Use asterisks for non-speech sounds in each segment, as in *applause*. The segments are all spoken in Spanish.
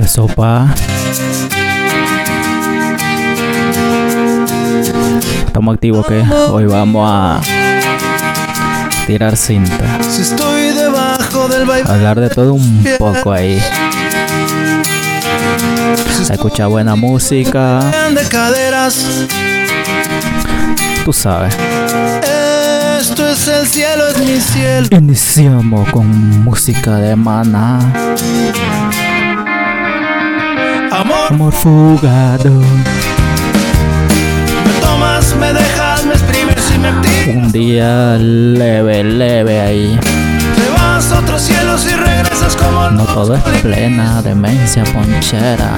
¿Qué sopa? Estamos activos que hoy vamos a tirar cinta. Si estoy debajo del Hablar de todo un poco ahí. Escuchar buena música. Tú sabes. esto es el cielo, es mi cielo. Iniciamos con música de mana. Amor, fugado. me tomas, me dejas, me exprimes y me tiras. Un día leve, leve ahí. Te vas a otros cielos y regresas como No todo es plena demencia ponchera.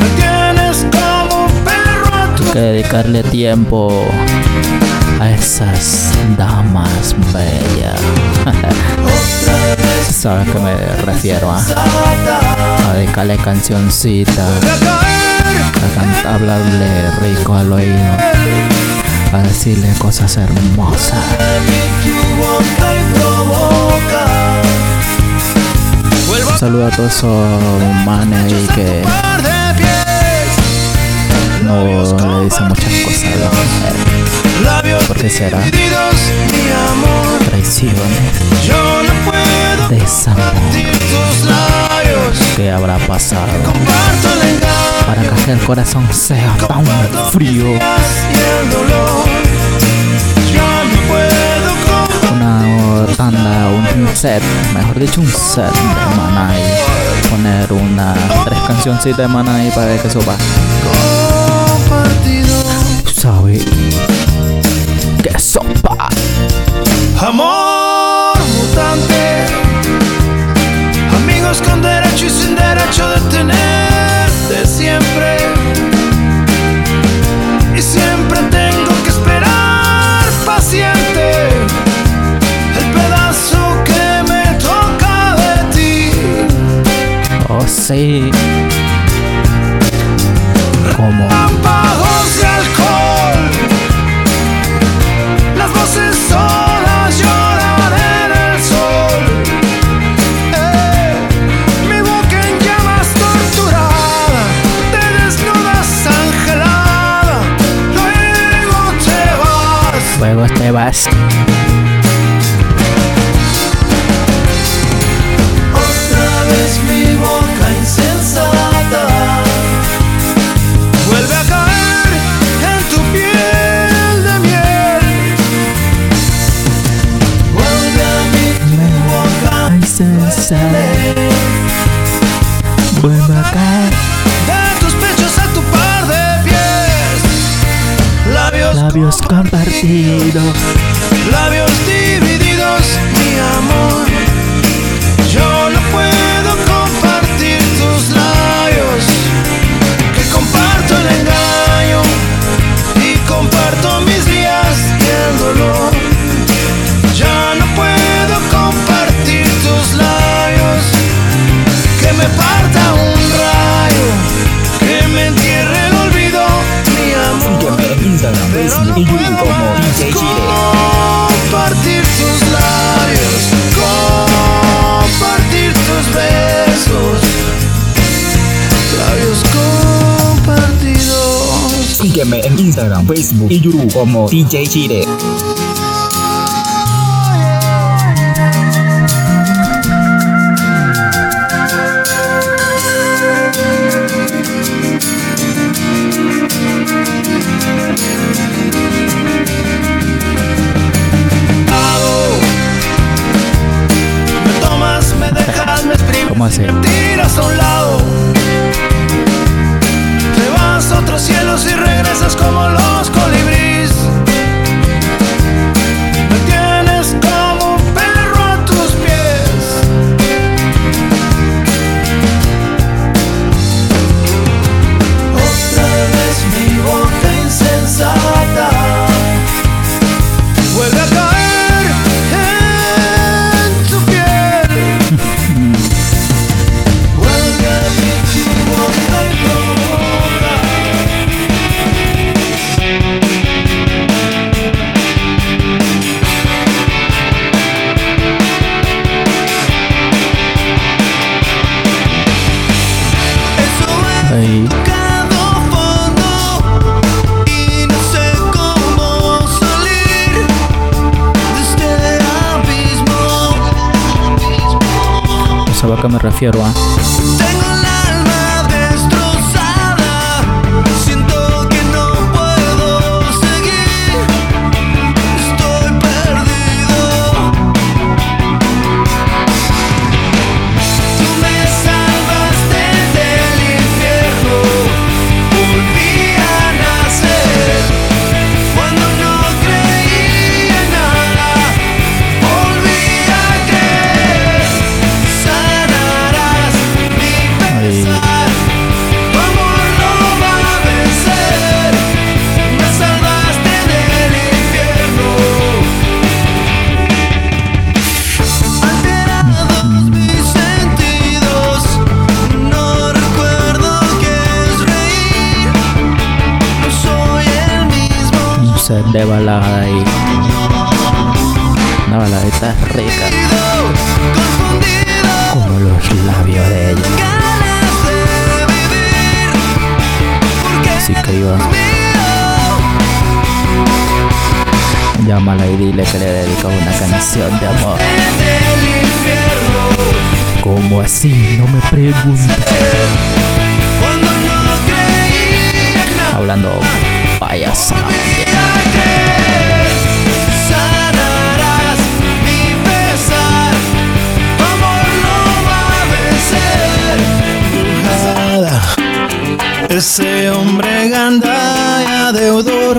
Me tienes como un perro a tu Hay que dedicarle tiempo a esas damas bellas. *laughs* ¿Sabes a qué me refiero? ah? A dedicarle cancioncita, a hablarle rico al oído, a decirle cosas hermosas. Un saludo a todos esos manes ahí que no le dicen muchas cosas a la mujer. Labios ¿Por qué será? Traiciones, desamor. ¿Qué habrá pasado? Para que el corazón sea tan frío. Una tanda, un set, mejor dicho, un set de Manai. Poner una, tres cancioncitas de Manai para ver qué sopa. compartido. ¿Sabes? ¿Qué sopa? Derecho y sin derecho de tenerte siempre. Y siempre tengo que esperar paciente el pedazo que me toca de ti. Oh, sí. Como luego te vas. Otra vez mi boca insensata vuelve a caer en tu piel de miel. Vuelve a tu boca Ay, Labios, compartidos. labios divididos, mi amor. Y como DJ compartir tus labios, compartir tus besos, labios compartidos. Sígueme en Instagram, Facebook y YouTube como DJ Chile. A qué me refiero, ah. De balada y una baladita rica, como los labios de ella. Así que iba, llámala y dile que le dedico una canción de amor. ¿Cómo así? No me preguntes. Hablando payasada. Ese hombre gandaya deudor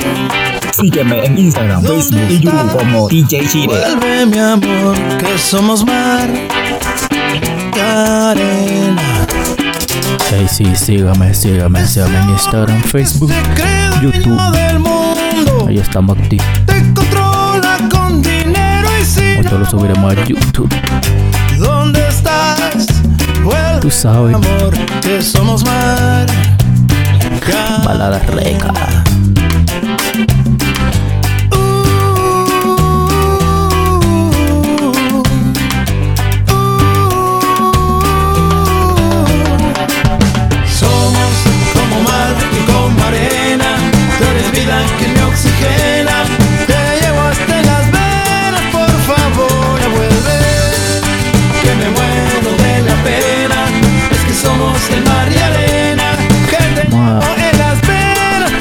Sígueme en Instagram, Facebook y YouTube como DJ Chile. vuelve mi amor que somos mar y arena Hey, sí, sígame, sígame, sígame en Instagram, Facebook, YouTube. Ahí estamos activos. te controla con dinero y sin Esto lo subiremos a YouTube. ¿Dónde estás? Vuelve Tú sabes. amor que somos mar y Balada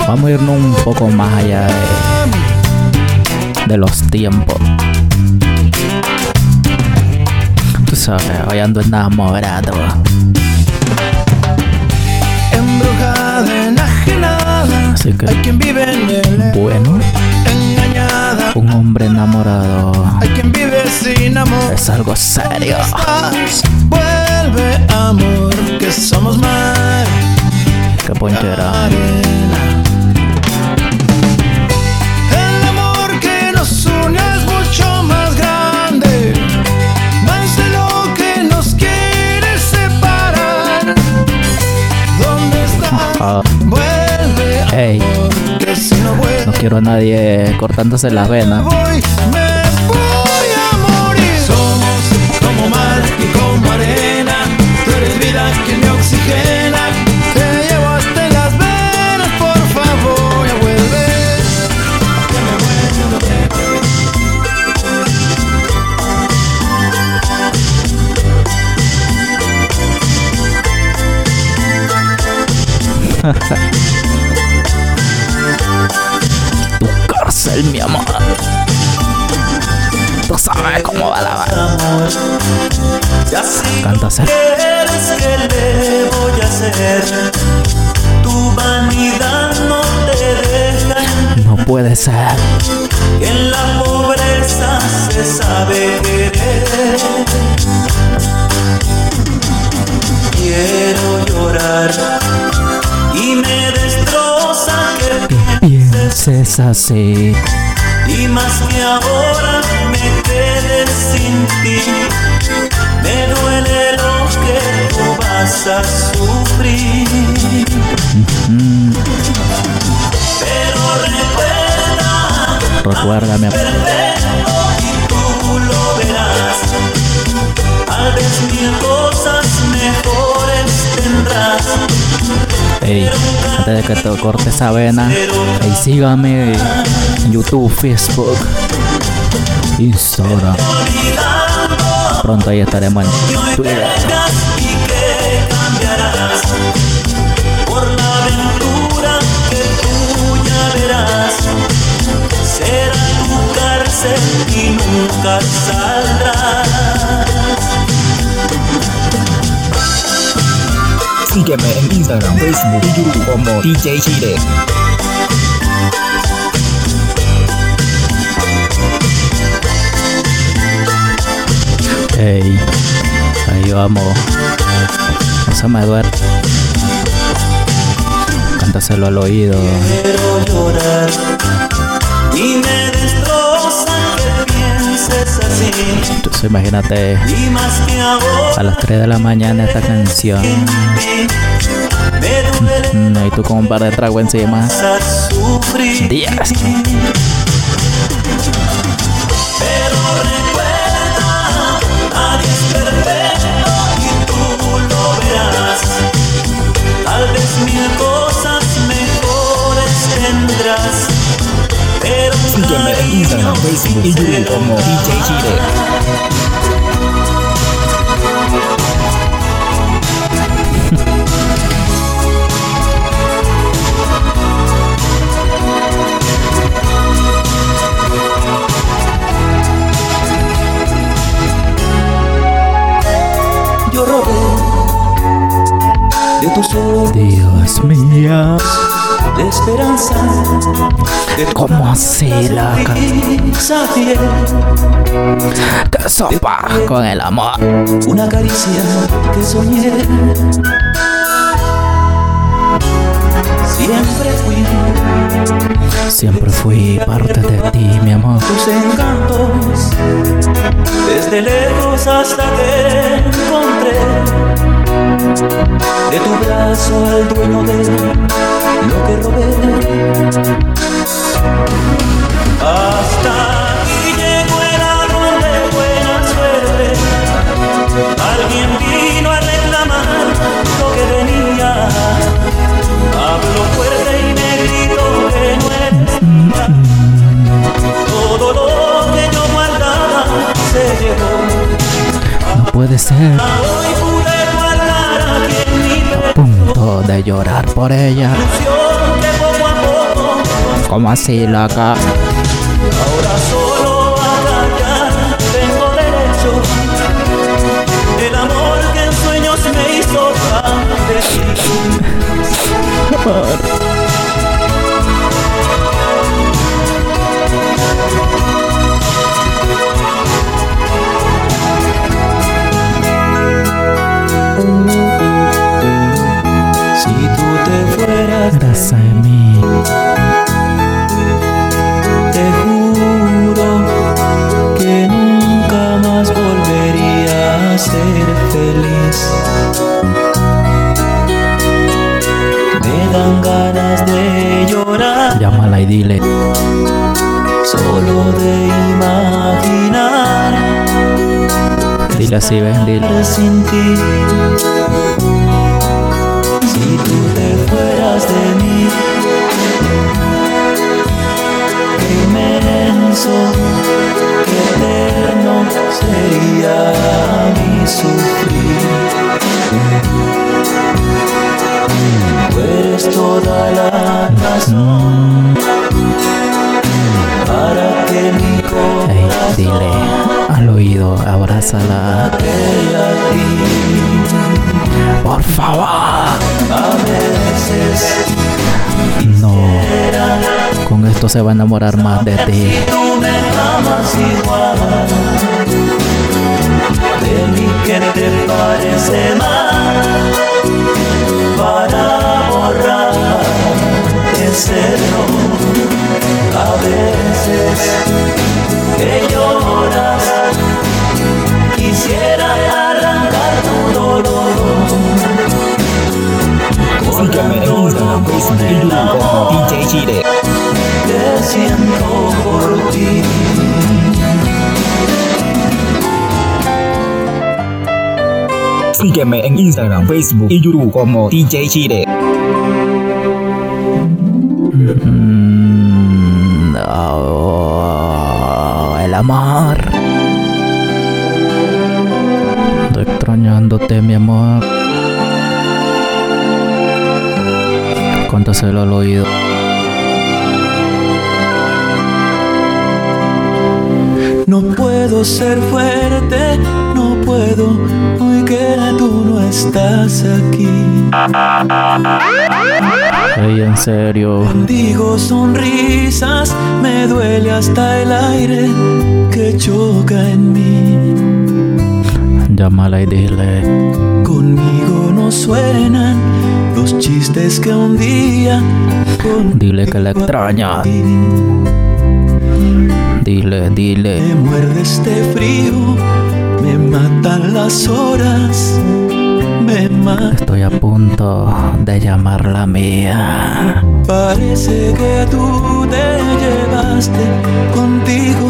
Vamos a irnos un poco más allá de, de los tiempos. Tú sabes, hoy ando enamorado. Embrujada, enajenada, Así que- hay quien vive en el Bueno, engañada, un hombre enamorado hay quien vive sin amor. es algo serio. Vuelve amor, que somos mar, Qué ponchera. arena. Ah, Vuelve Ey. amor, que si no quiero a nadie cortándose las venas. Somos como mar y como arena. Tú eres vida que me oxigena. *laughs* Tu cárcel, mi amor. Tú sabes cómo va la vaina. Cántaselo. quieres que le voy a hacer? Tu vanidad no te deja No puede ser. en la pobreza se sabe querer. Quiero llorar y me destroza que Pienses así. Y más que ahora me quedé sin ti, me duele lo que tú vas a sufrir. Pero recuerda, perfecto y tú lo verás. Tal vez mil cosas tendrás. Ey, antes de que te corte esa vena, ey, sígame en YouTube, Facebook, Instagram. Pronto ahí estaremos en Twitter. Será tu cárcel y nunca Sígueme en Instagram, Facebook y YouTube como DJ Chile. Ey, ahí vamos. Me duerme. Cántaselo al oído. Quiero llorar y me destroza que pienses así. Imagínate Y a las 3 de la mañana esta canción. duele Mm, Y tú con un par de tragos encima. Días. Instagram, Facebook y YouTube como DJ Dios mío. De esperanza. ¿Cómo así, fiel, Que sopa con el amor. una caricia que soñé. Siempre fui Siempre fui parte de ti, mi amor. tus encantos, desde lejos hasta que encontré de tu brazo al dueño de lo que robé. Hasta aquí llegó el árbol de buena suerte. Alguien vino a reclamar lo que venía. Habló fuerte y me gritó que no eres mía. Todo lo que yo guardaba se llevó. No puede ser. Punto de llorar por ella. ¿Cómo así, loca? Ahora solo a tengo derecho. El amor que en sueños me hizo *laughs* y dile. solo de imaginar Dile así, ven, dile. sin ti. Si tú te fueras de mí, inmenso, eterno sería mi sufrir. Tú eres toda la razón dile al oído, abrázala. Por favor. No. Con esto se va a enamorar más de ti. que te parece mal para borrar ese error. A veces que lloras, quisiera arrancar tu dolor. Sígueme en Instagram, Facebook y YouTube como DJ Chile. que siento por ti. Sígueme en Instagram, Facebook y YouTube como DJ Chile. Mm, estás aquí. Ey, en serio. Bendigo sonrisas, me duele hasta el aire que choca en mí. Llámala y dile. Conmigo no suenan los chistes que un día Dile que la extraña. Dile, dile. Me muerde este frío, me matan las horas, me mata. Estoy a punto de llamarla mía. Parece que tú te llevaste contigo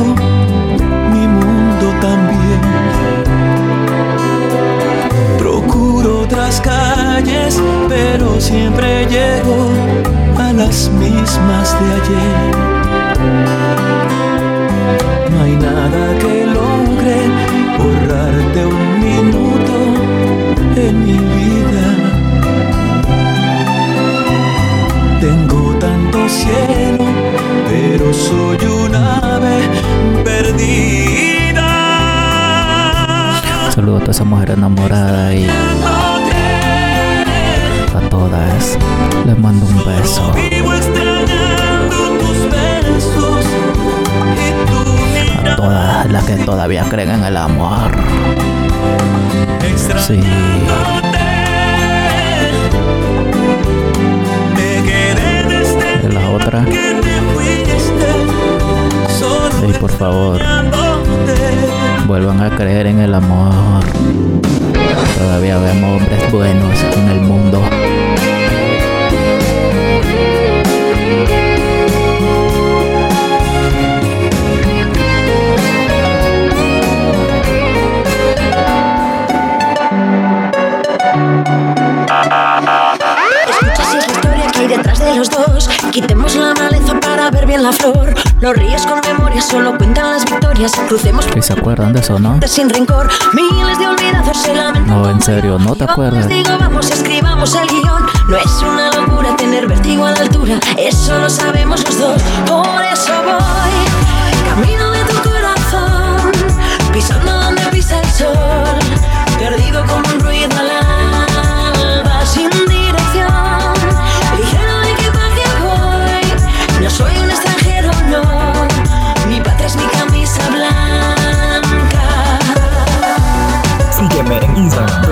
mi mundo también. Procuro otras calles, pero siempre llego a las mismas de ayer. No hay nada que logre borrarte un minuto mi vida. Tengo tanto cielo, pero soy un ave perdida. Saludo a toda esa mujer enamorada y a todas les mando un beso. A todas las que todavía creen en el amor. Sí. De la otra. que te fuiste. Solo Ey, por favor, vuelvan a creer en el amor. Crucemos ¿Que se acuerdan de eso, no? sin rencor. Miles de olvidados se lamentan. No, en serio, ¿no te Yo acuerdas? digo, vamos, escribamos el guion. No es una locura tener vértigo a la altura. Eso lo sabemos los dos. Por eso voy. Camino de tu corazón. Pisando donde pisa el sol. Perdido como un ruido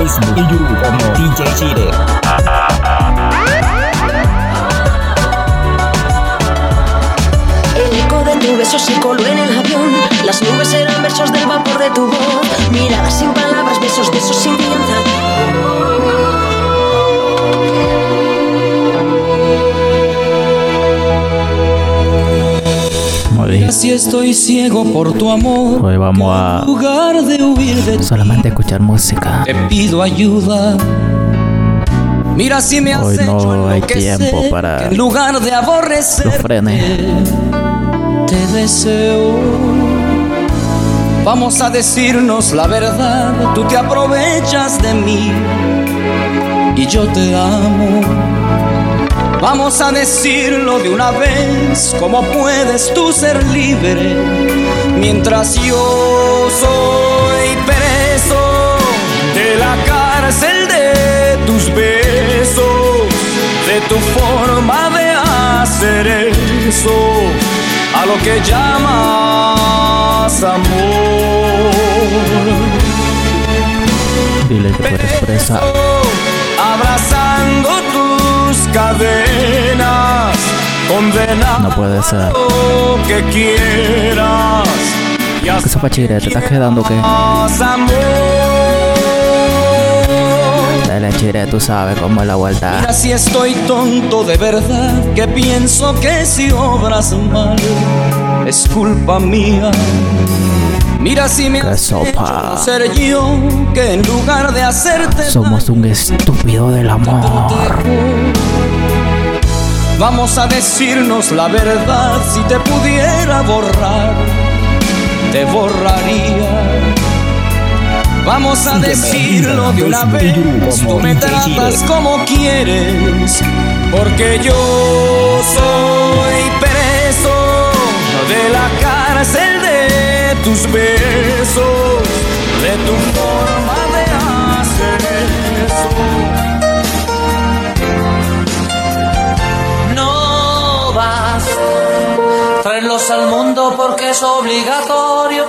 Facebook y YouTube como DJ. El eco de tu beso se coló en el avión. Las nubes eran versos del vapor de tu voz. Miradas sin palabras, besos, besos sin fianza. Muy Si estoy ciego por tu amor, Hoy vamos a lugar de huir de solamente escuchar música. te pido ayuda. Mira si me has Hoy no hay tiempo para en lugar de aborrecer te deseo. Vamos a decirnos la verdad, tú te aprovechas de mí y yo te amo. Vamos a decirlo de una vez, ¿cómo puedes tú ser libre mientras yo soy preso de la cárcel de tus besos, de tu forma de hacer eso, a lo que llamas amor? Dile que tú eres presa. Abrazando tus cadenas, condenado No puede ser. lo que quieras ¿Qué sopa chire? ¿Te estás quedando qué? haz Dale chire, tú sabes cómo es la vuelta. Mira si estoy tonto de verdad, que pienso que si obras mal es culpa mía. Mira si me has sopa. ser yo, que en lugar de hacerte Somos un estúpido del amor. Vamos a decirnos la verdad, si te pudiera borrar, te borraría. Vamos a decirlo de una vez, tú me tratas como quieres, porque yo soy preso de la cárcel de tus besos, de tu forma de hacer eso. No vas traerlos al mundo porque es obligatorio,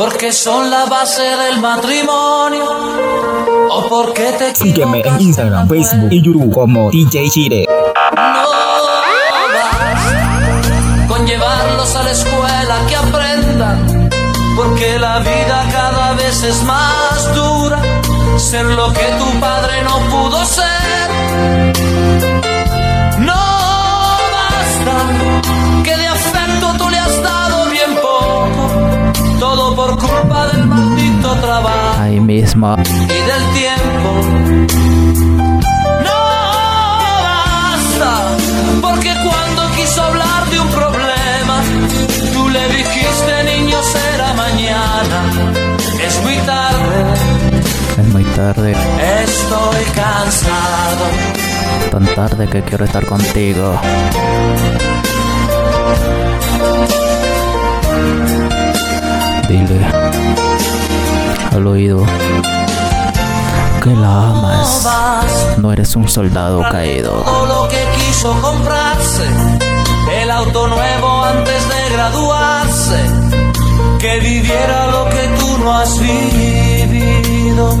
porque son la base del matrimonio, o porque te Sígueme en Instagram, Facebook y YouTube como DJ Chile. No con llevarlos a la escuela que aprendan, porque la vida cada vez es más dura. Ser lo que mismo. y del tiempo. No basta, porque cuando quiso hablar de un problema, tú le dijiste niño será mañana. Es muy tarde, Es muy tarde. estoy cansado. Tan tarde que quiero estar contigo. Dile al oído que la amas. No eres un soldado caído. todo lo que quiso comprarse, el auto nuevo antes de graduarse, que viviera lo que tú no has vivido.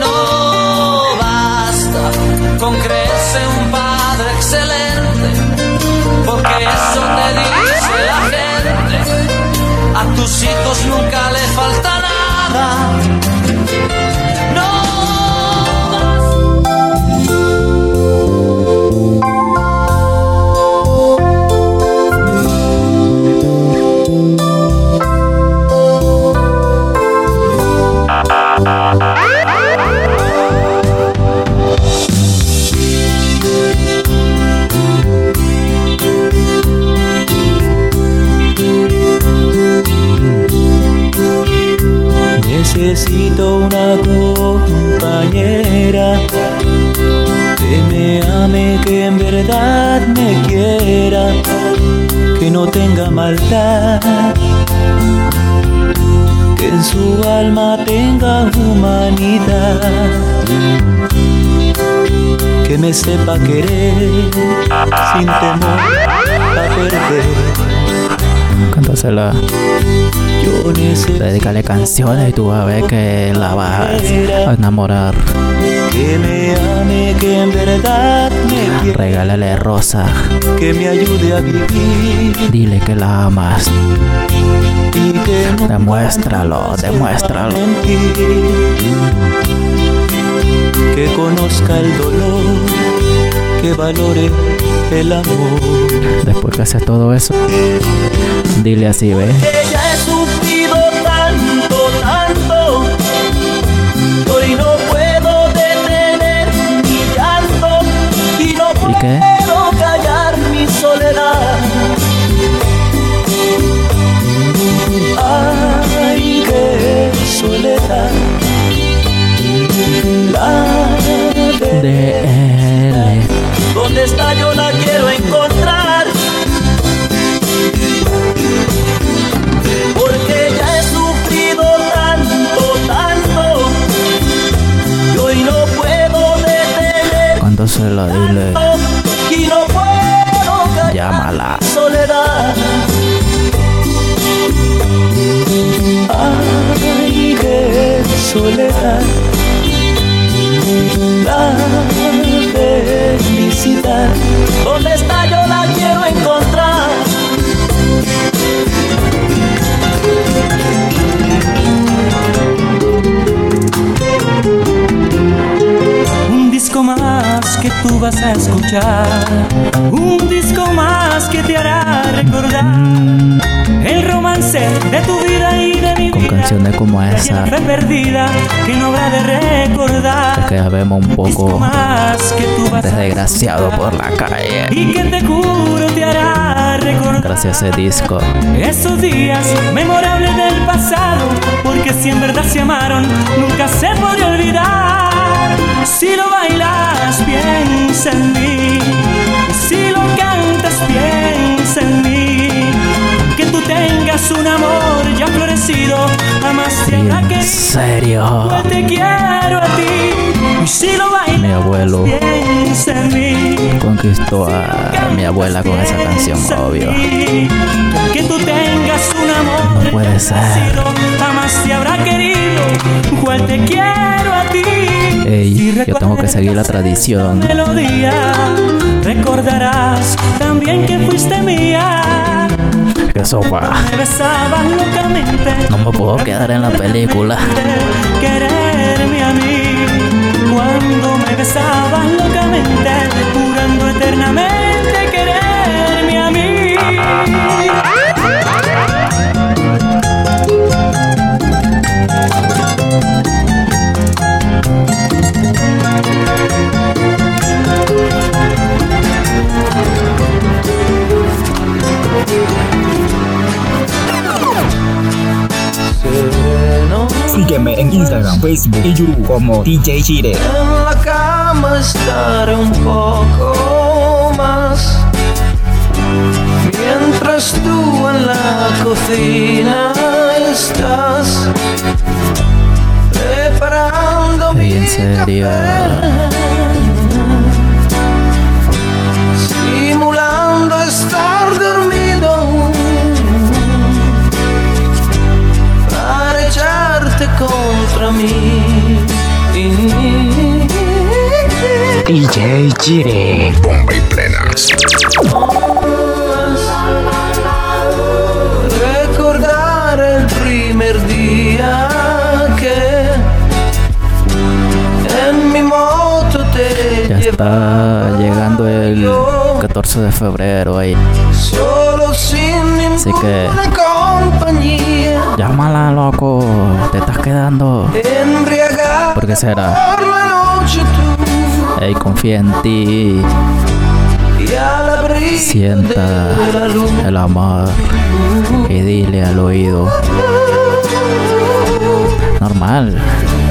No basta con creerse un padre excelente, porque eso te dice la gente. A tus hijos nunca le falta nada. No sepa querer sin temor a perder. Cántasela. Yo necesito Dedícale canciones y tú vas a ver que la vas a enamorar. que me ame, que en verdad me. Regálale rosa. que me ayude a vivir Dile que la amas. y que Demuéstralo, demuéstralo. mentir. Que conozca el dolor, que valore el amor. Después que haces todo eso, dile así, ¿ves? Que ya he sufrido tanto, tanto. Hoy no puedo detener mi llanto y no ¿Y qué? La De él. ¿Dónde está? Yo la quiero encontrar. Porque ya he sufrido tanto, tanto. Y hoy no puedo detener. Cántasela, dile. Y no puedo Llámala. soledad. Ay, qué soledad. Tú vas a escuchar. Un disco más que te hará recordar el romance de tu vida y de mi Con vida. canciones como esa, fe perdida que no habrá de recordar. que vemos un poco más que tú vas de a desgraciado por la calle. y que te juro te hará recordar Gracias a ese disco. esos días memorables del pasado, porque si en verdad se amaron, nunca se podrá olvidar. Si lo bailas, piensa en mí, si lo cantas, piensa en mí. Que tú tengas un amor ya florecido, jamás En serio. Yo te quiero a ti, Mi abuelo conquistó a mi abuela con esa canción, obvio. Que tú tengas un amor No puede ser. jamás te habrá querido, igual te quiero a ti. Ey, yo tengo que seguir la tradición. recordarás también que fuiste mía. Que sopa. No me puedo quedar en la película. *laughs* Quererme a mí cuando me besabas locamente, jurando eternamente Sígueme en Instagram, Facebook y YouTube como DJ Chire. en la cama estaré un poco más. Mientras tú en la cocina estás preparando mi en serio. simulando contra mí. DJ Chire. Recordar el primer día que en mi moto te Ya está llegando el 14 de febrero ahí. Solo sin Así que- ninguna compañía Llámala, loco. Te estás quedando. Embriagado ¿Por qué será? Ey, confía en ti. Sienta el amor. Y dile al oído. Normal.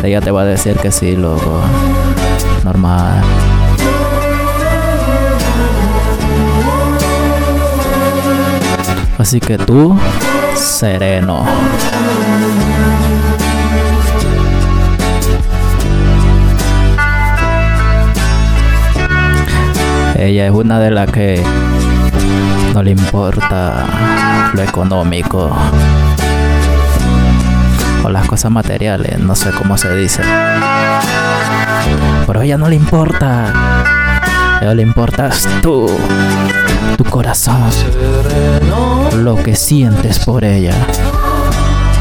Ella te va a decir que sí, loco. Normal. Así que tú, sereno. Ella es una de las que no le importa lo económico o las cosas materiales, no sé cómo se dice. Pero ella no le importa. Ella le importas tú, tu corazón, lo que sientes por ella.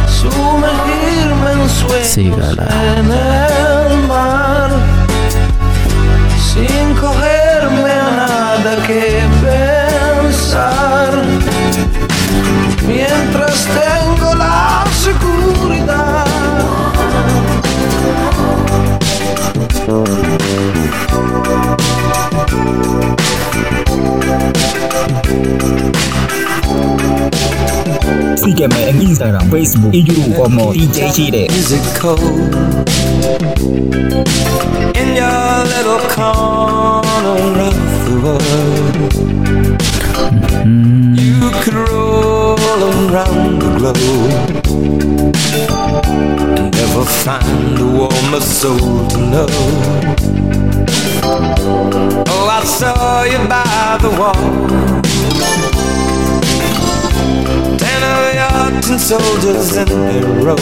Sumergirme en sueños Sígala. en el mar Sin cogerme a nada que pensar Mientras tengo la seguridad Sígueme en Instagram, Facebook y YouTube como DJ Chire. Is it cold in your little corner of the world? Mm, You could roll around the globe and never find a warmer soul to know. Soldiers in a row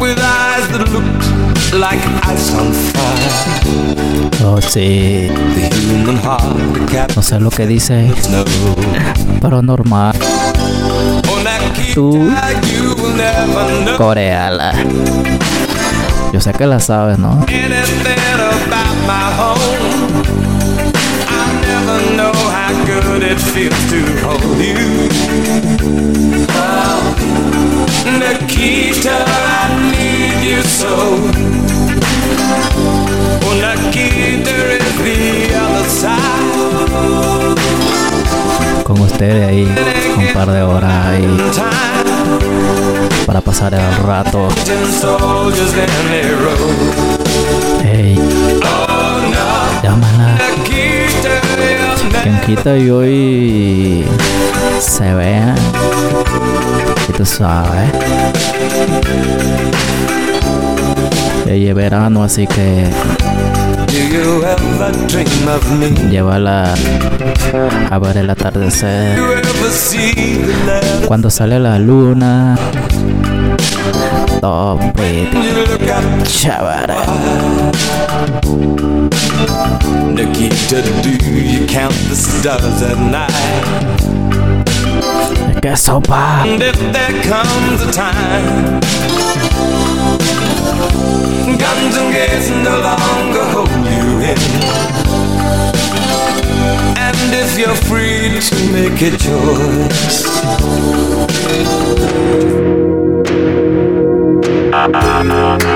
with eyes that looked like ice on fire. oh, sí, The human heart cap no sé lo que dice, no. pero normal. On that key Tú. Coreala. Yo sé que la sabes, ¿no? anything about my home. I never know how good it feels to hold you. Need you Con ustedes ahí un par de horas ahí para pasar el rato. Hey, llámala. Quita y hoy se vean. Y tú sabes. Y es verano, así que llévala a ver el atardecer. Cuando sale la luna. Todo pretty, You look at. Nikita, do you count the stars at night? ¡Qué sopa! And if there comes a time Guns and gates no longer hold you in And if you're free to make a choice ah, ah, ah,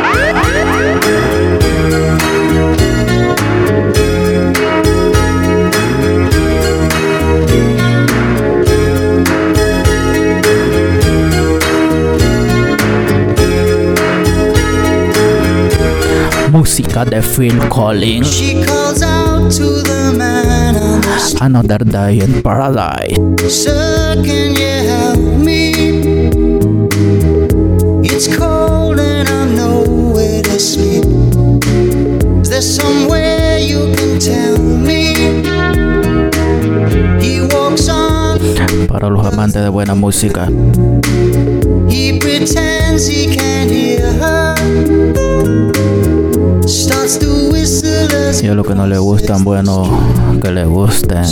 Música de Phil Collins. She calls out to the man on the street. Another Day in Paradise. Sir, can you help me? It's cold and I'm nowhere to sleep. Is there somewhere you can tell me? He walks on, Para los amantes de buena música. he pretends he can't hear her. Y a los que no le gustan, bueno, que le gusten.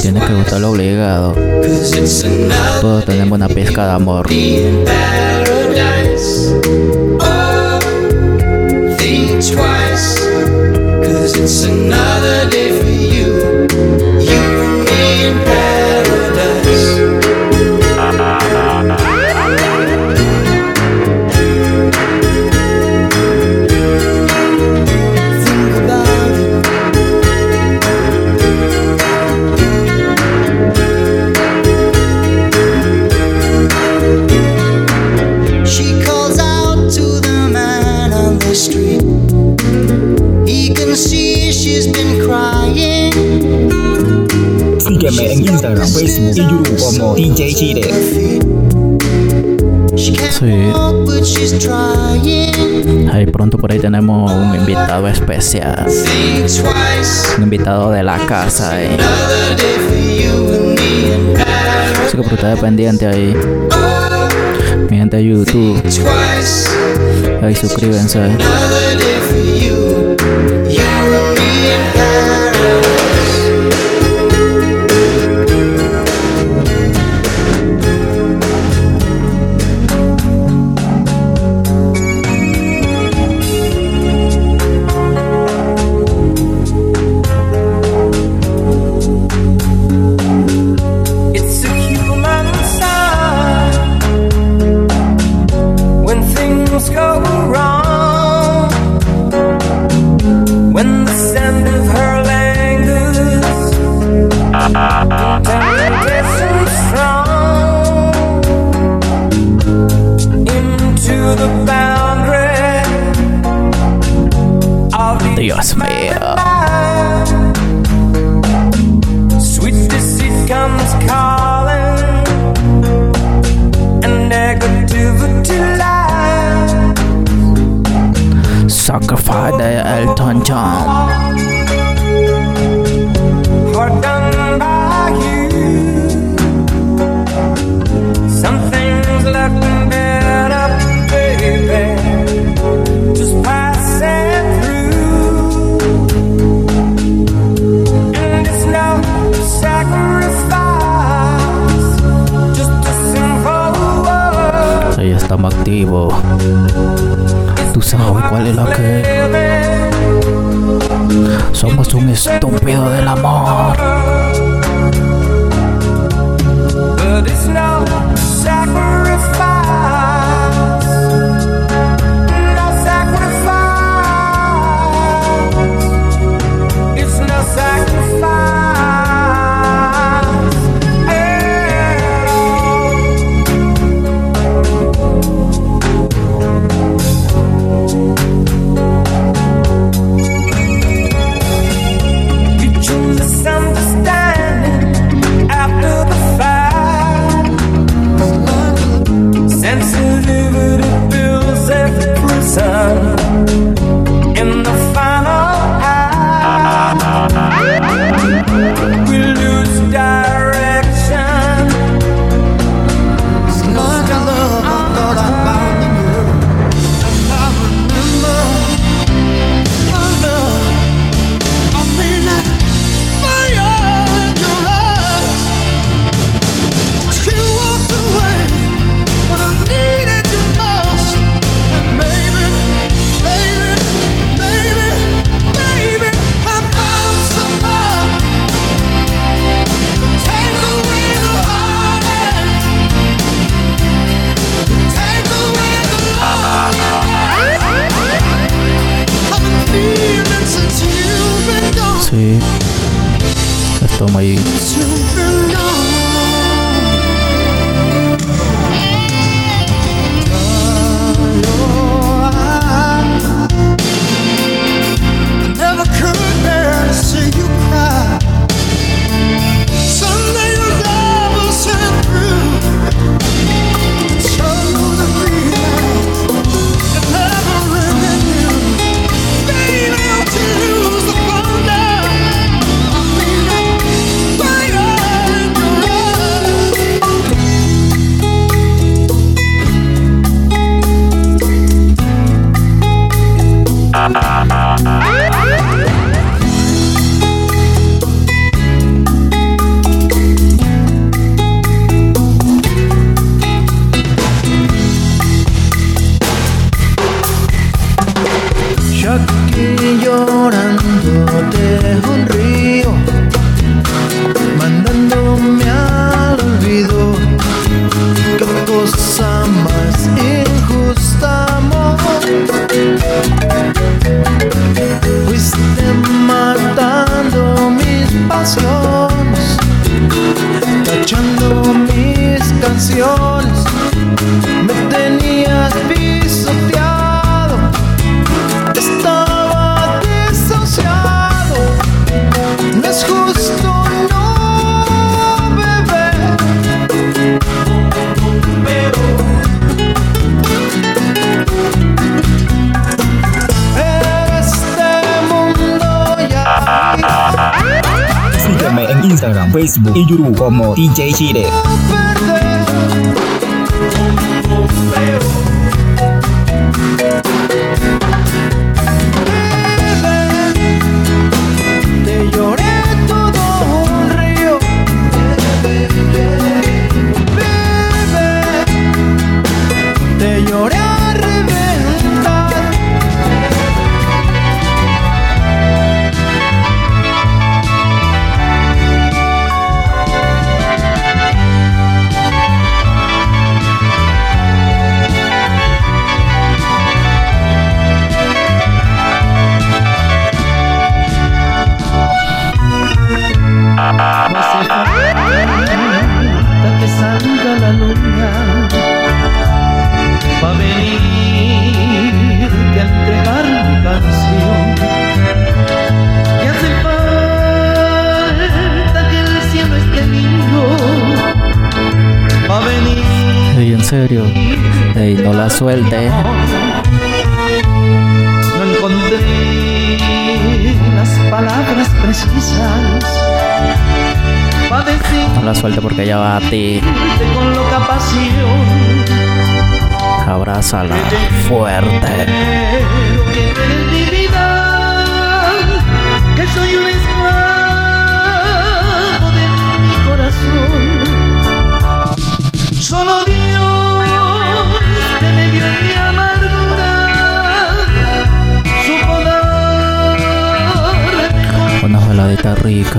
Tiene que gustarle obligado. Todos tenemos una pizca de amor. Cause it's another day for you. You and She can't Sí. walk, but she's trying. Ahí pronto por ahí tenemos un invitado especial. Think twice. Un invitado de la casa. eh. Another day for you and me in paradise. Así que por ustedes pendientes ahí. Mi gente de YouTube. Ahí suscríbanse. Facebook y YouTube como DJ Chile. suerte. ¿eh? No encontré las palabras precisas. Habla suerte porque ella va a ti. Abrázala fuerte.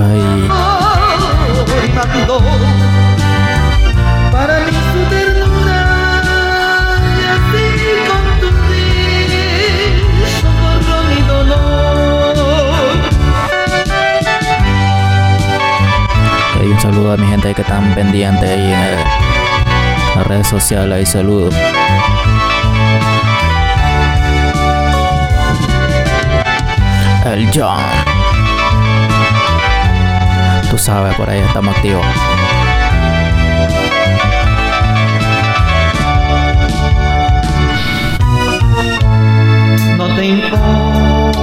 hija y... Para mí su ternura y así con contundir socorro mi dolor. Y un saludo a mi gente que están pendientes ahí en, las redes sociales, ahí saludos. El John sabes, por ahí estamos activos. No te importe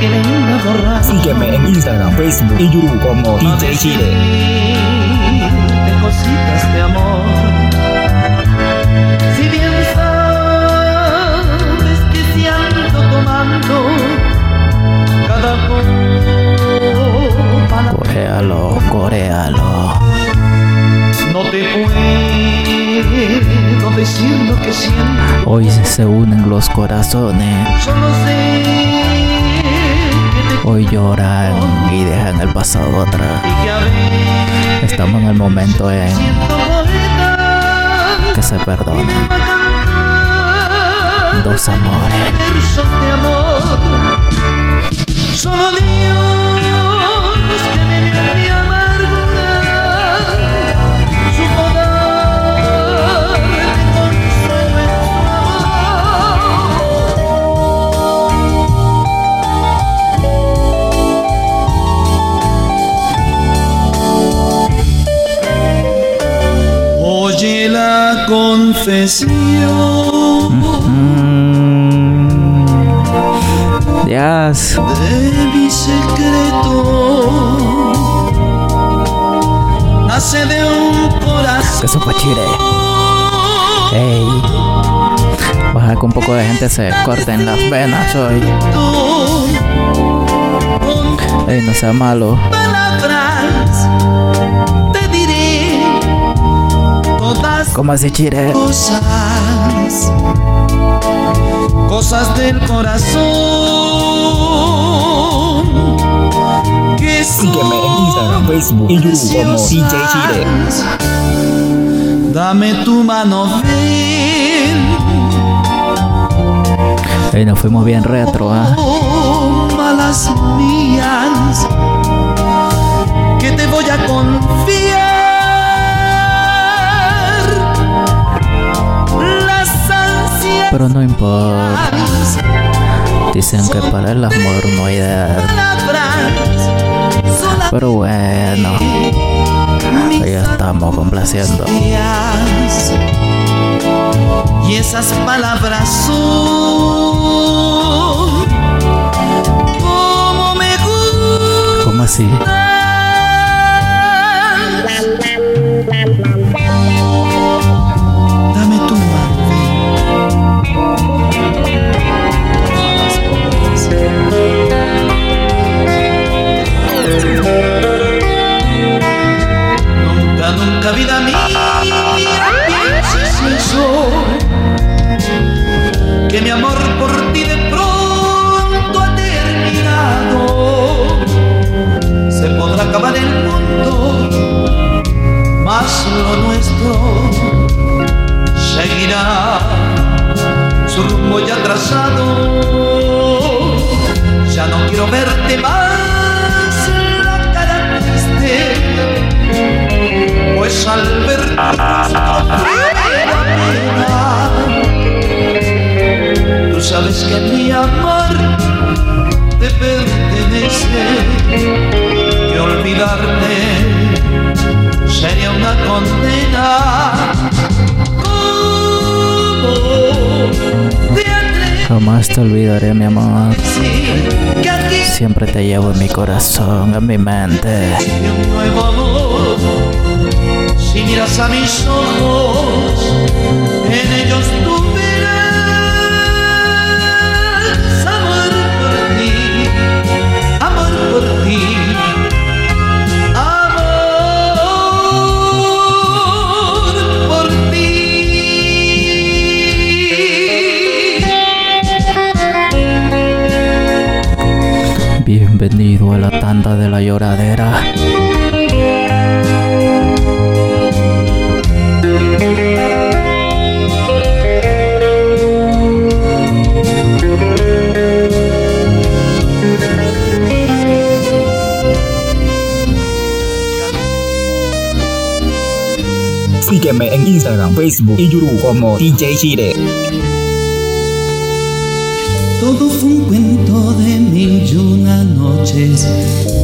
que venga borrar. Sígueme en Instagram, Facebook y YouTube como DJ Chile. De cositas de amor. Si bien sabes que si ando tomando cada cosa. Coréalo, coréalo. no te puedo decir lo que siento, Hoy se unen los corazones. solo sé que te Hoy lloran y dejan el pasado atrás. Estamos en el momento en que se cantar Dos amores. Solo Dios confesión. Mm. Dios. de mi secreto nace de un corazón Que sopa chile. Ey. Baja que un poco de gente se corten las venas hoy. Ey, no sea malo. palabras ¿Cómo así chile? cosas cosas del corazón que Sígueme en Instagram, Facebook y YouTube como DJ Chile. Dame tu mano, ven, Ey, nos fuimos bien retro, ¿ah? toma las mías, que te voy a confiar. Pero no importa. Dicen que para el amor no hay edad. Pero bueno, ahí estamos complaciendo. Y esas palabras son como me gustan. ¿Cómo así? Te olvidaré, mi amor. Siempre te llevo en mi corazón, en mi mente. Si miras a mis ojos, en ellos tú Bienvenido a la tanda de la lloradera. Sígueme en Instagram, Facebook y YouTube como DJ Chile. Todo fue un cuento de mil y una noches,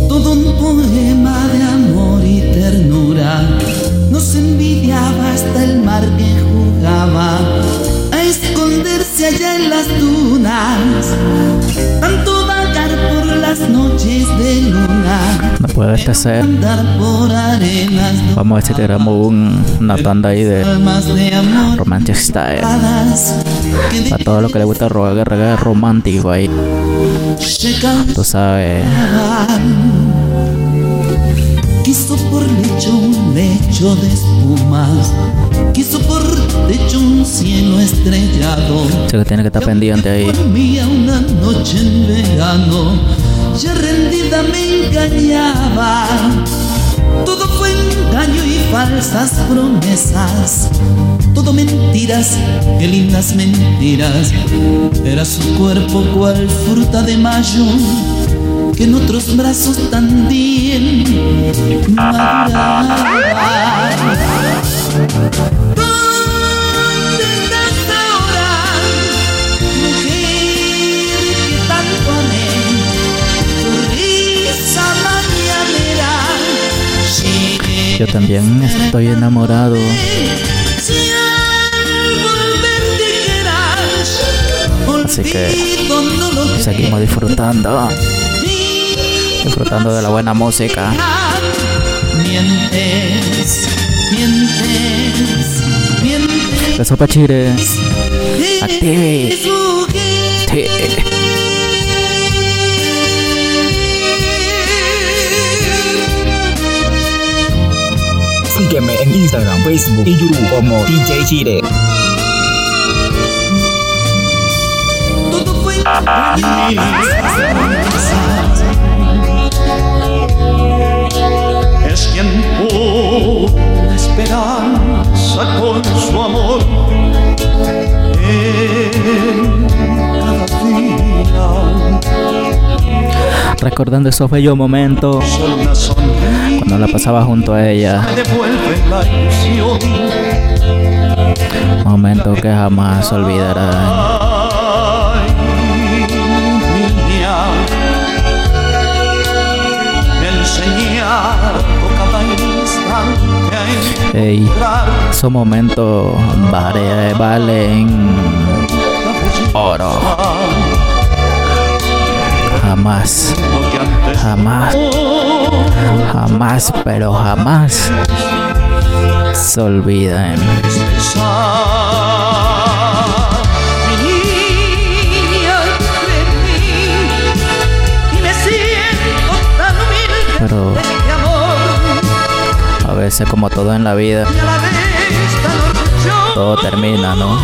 todo un poema de amor y ternura. Nos envidiaba hasta el mar que jugaba a esconderse allá en las dunas. Tanto vagar por las noches de luna. No puede este ser. Andar por arenas Vamos a ver si tiramos un- una tanda ahí de romantic style. A todo lo que le gusta rogar, reggae romántico ahí. Tú sabes. Quiso por lecho un lecho de espumas. Quiso por techo un cielo estrellado. Sé que tiene que estar pendiente ahí. Una noche en verano, ya rendida me engañaba. Todo fue y falsas promesas. Todo mentiras, qué lindas mentiras. Era su cuerpo cual fruta de mayo, que en otros brazos maduraba. ¿Dónde también estoy enamorado. Así que Seguimos disfrutando. Disfrutando de la buena música. Mientes, mientes, mientes. La sopa chire. Active. Sí. Sígueme en Instagram, Facebook y YouTube como DJ Chile. Todo fue Es tiempo de esperanza con su amor en cada día. Recordando esos bellos momentos Solo una sonrisa cuando la pasaba junto a ella. Momentos que jamás olvidarán. Ay, niña, me enseñaron cada instante a Ey, encontrar esos momentos vale- valen oro. Jamás, jamás, jamás, pero jamás se olviden. Pero a veces como todo en la vida, todo termina, ¿no?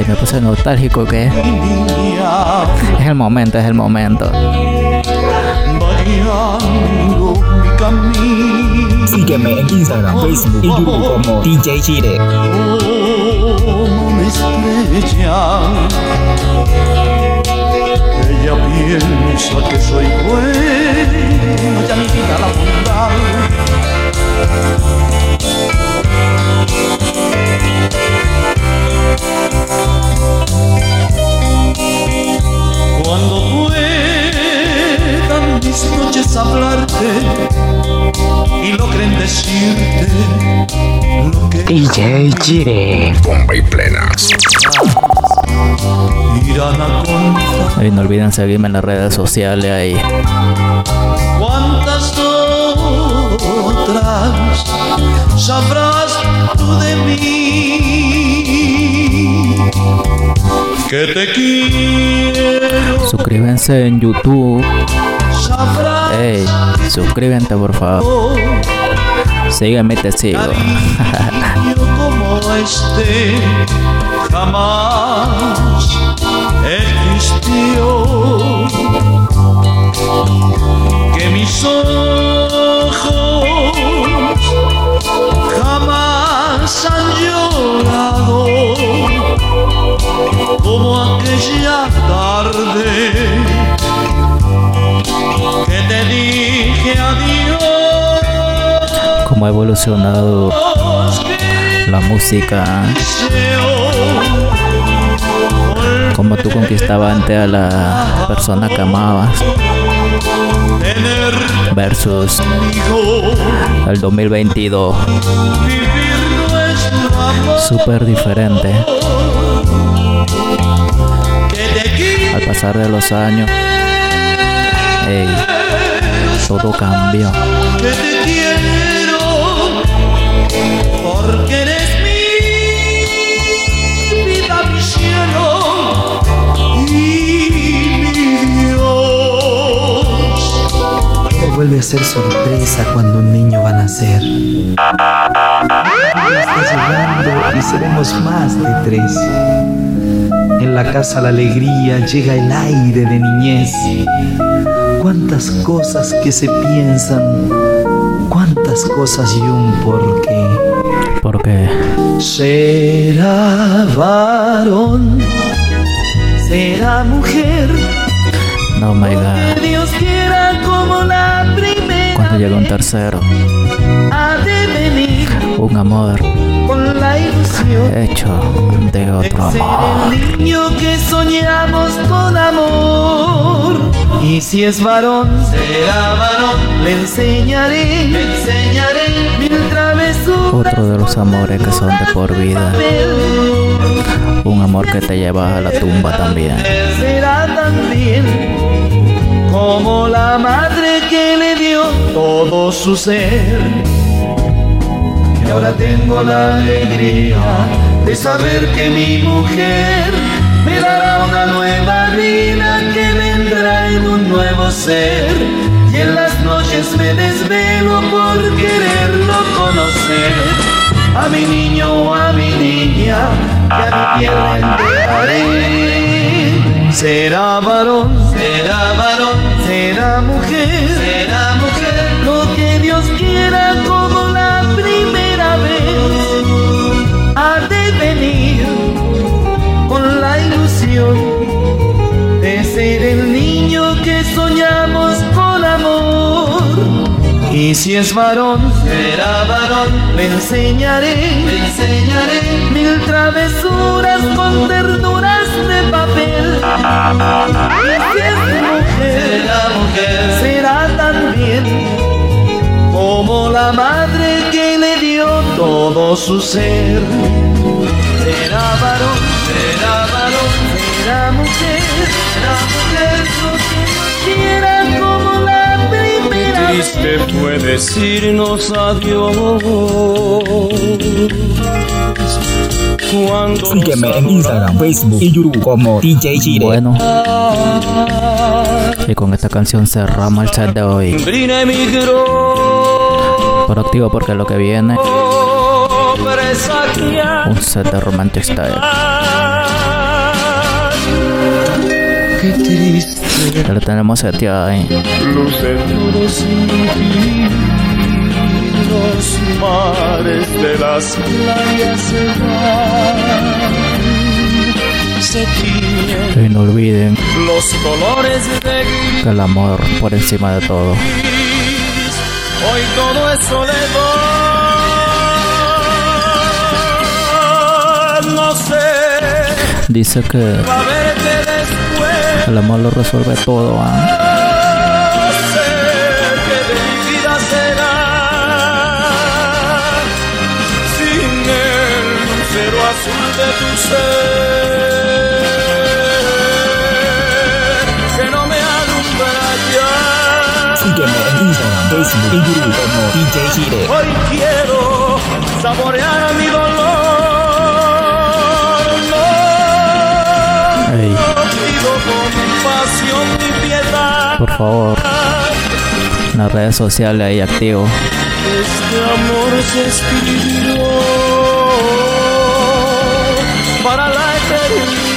Ey, me puse nostálgico que es el momento, es el momento. Sígueme en Instagram, Facebook y YouTube como DJ Chile. Ella piensa que soy bueno, ya mi vida la fundado. Cuando puedan mis noches hablarte y logren decirte lo que DJ Chile. irán a contar Y no olviden seguirme en las redes sociales ahí. cuántas otras sabrás tú de mí que te quiero Suscríbanse en YouTube. sabrás Ey, suscríbete por favor. Sígueme te sigo. *laughs* *laughs* como este jamás existió que mis ojos Cómo ha evolucionado la música. Cómo tú conquistabas antes a la persona que amabas. Versus el 2022. vivir nuestro amor. súper diferente. Al pasar de los años, todo cambió. Vuelve a ser sorpresa cuando un niño va a nacer. Está llegando y seremos más de tres. En la casa la alegría llega el aire de niñez. Cuántas cosas que se piensan, cuántas cosas y un porqué. Porque Será varón, será mujer, no my god, llega un tercero, un amor con la ilusión hecho de otro amor. el niño que soñamos con amor. Y si es varón, Será varón, le enseñaré, te enseñaré mil travesuras. Otro de los amores que son de por vida, un amor que te lleva a la tumba también. Será también como la madre le todo su ser. Y ahora tengo la alegría de saber que mi mujer me dará una nueva vida que vendrá en un nuevo ser. Y en las noches me desvelo por quererlo conocer. A mi niño o a mi niña, que a mi tierra entregaré. Será varón, Será varón, será mujer, ilusión de ser el niño que soñamos con amor. Y si es varón, Será varón, le enseñaré te enseñaré mil travesuras con ternuras de papel. Y si es mujer, Será mujer, será también como la madre que le dio todo su ser. Será varón, será varón, Triste fue decirnos adiós. Cuando Sígueme en Instagram, Facebook y YouTube como DJ Chile. Bueno, y con esta canción cerramos el set de hoy. Por activo porque lo que viene, un set de Romantic Style. Qué triste. Lo tenemos seteado ahí. luce todo sin ti. Los mares de las playas se van. Se Y no olviden los colores de gris. el amor por encima de todo. Hoy todo es soledad. No sé, Dice que el amor lo resuelve todo. ¿ah? No sé qué de mi vida será. Sin el lucero azul de tu ser. Que no me alumbra ya. Sígueme en Instagram, Facebook como DJ Chile. Hoy quiero saborear mi dolor. No favor, en las redes sociales ahí activo. Este amor se escribió para la eternidad.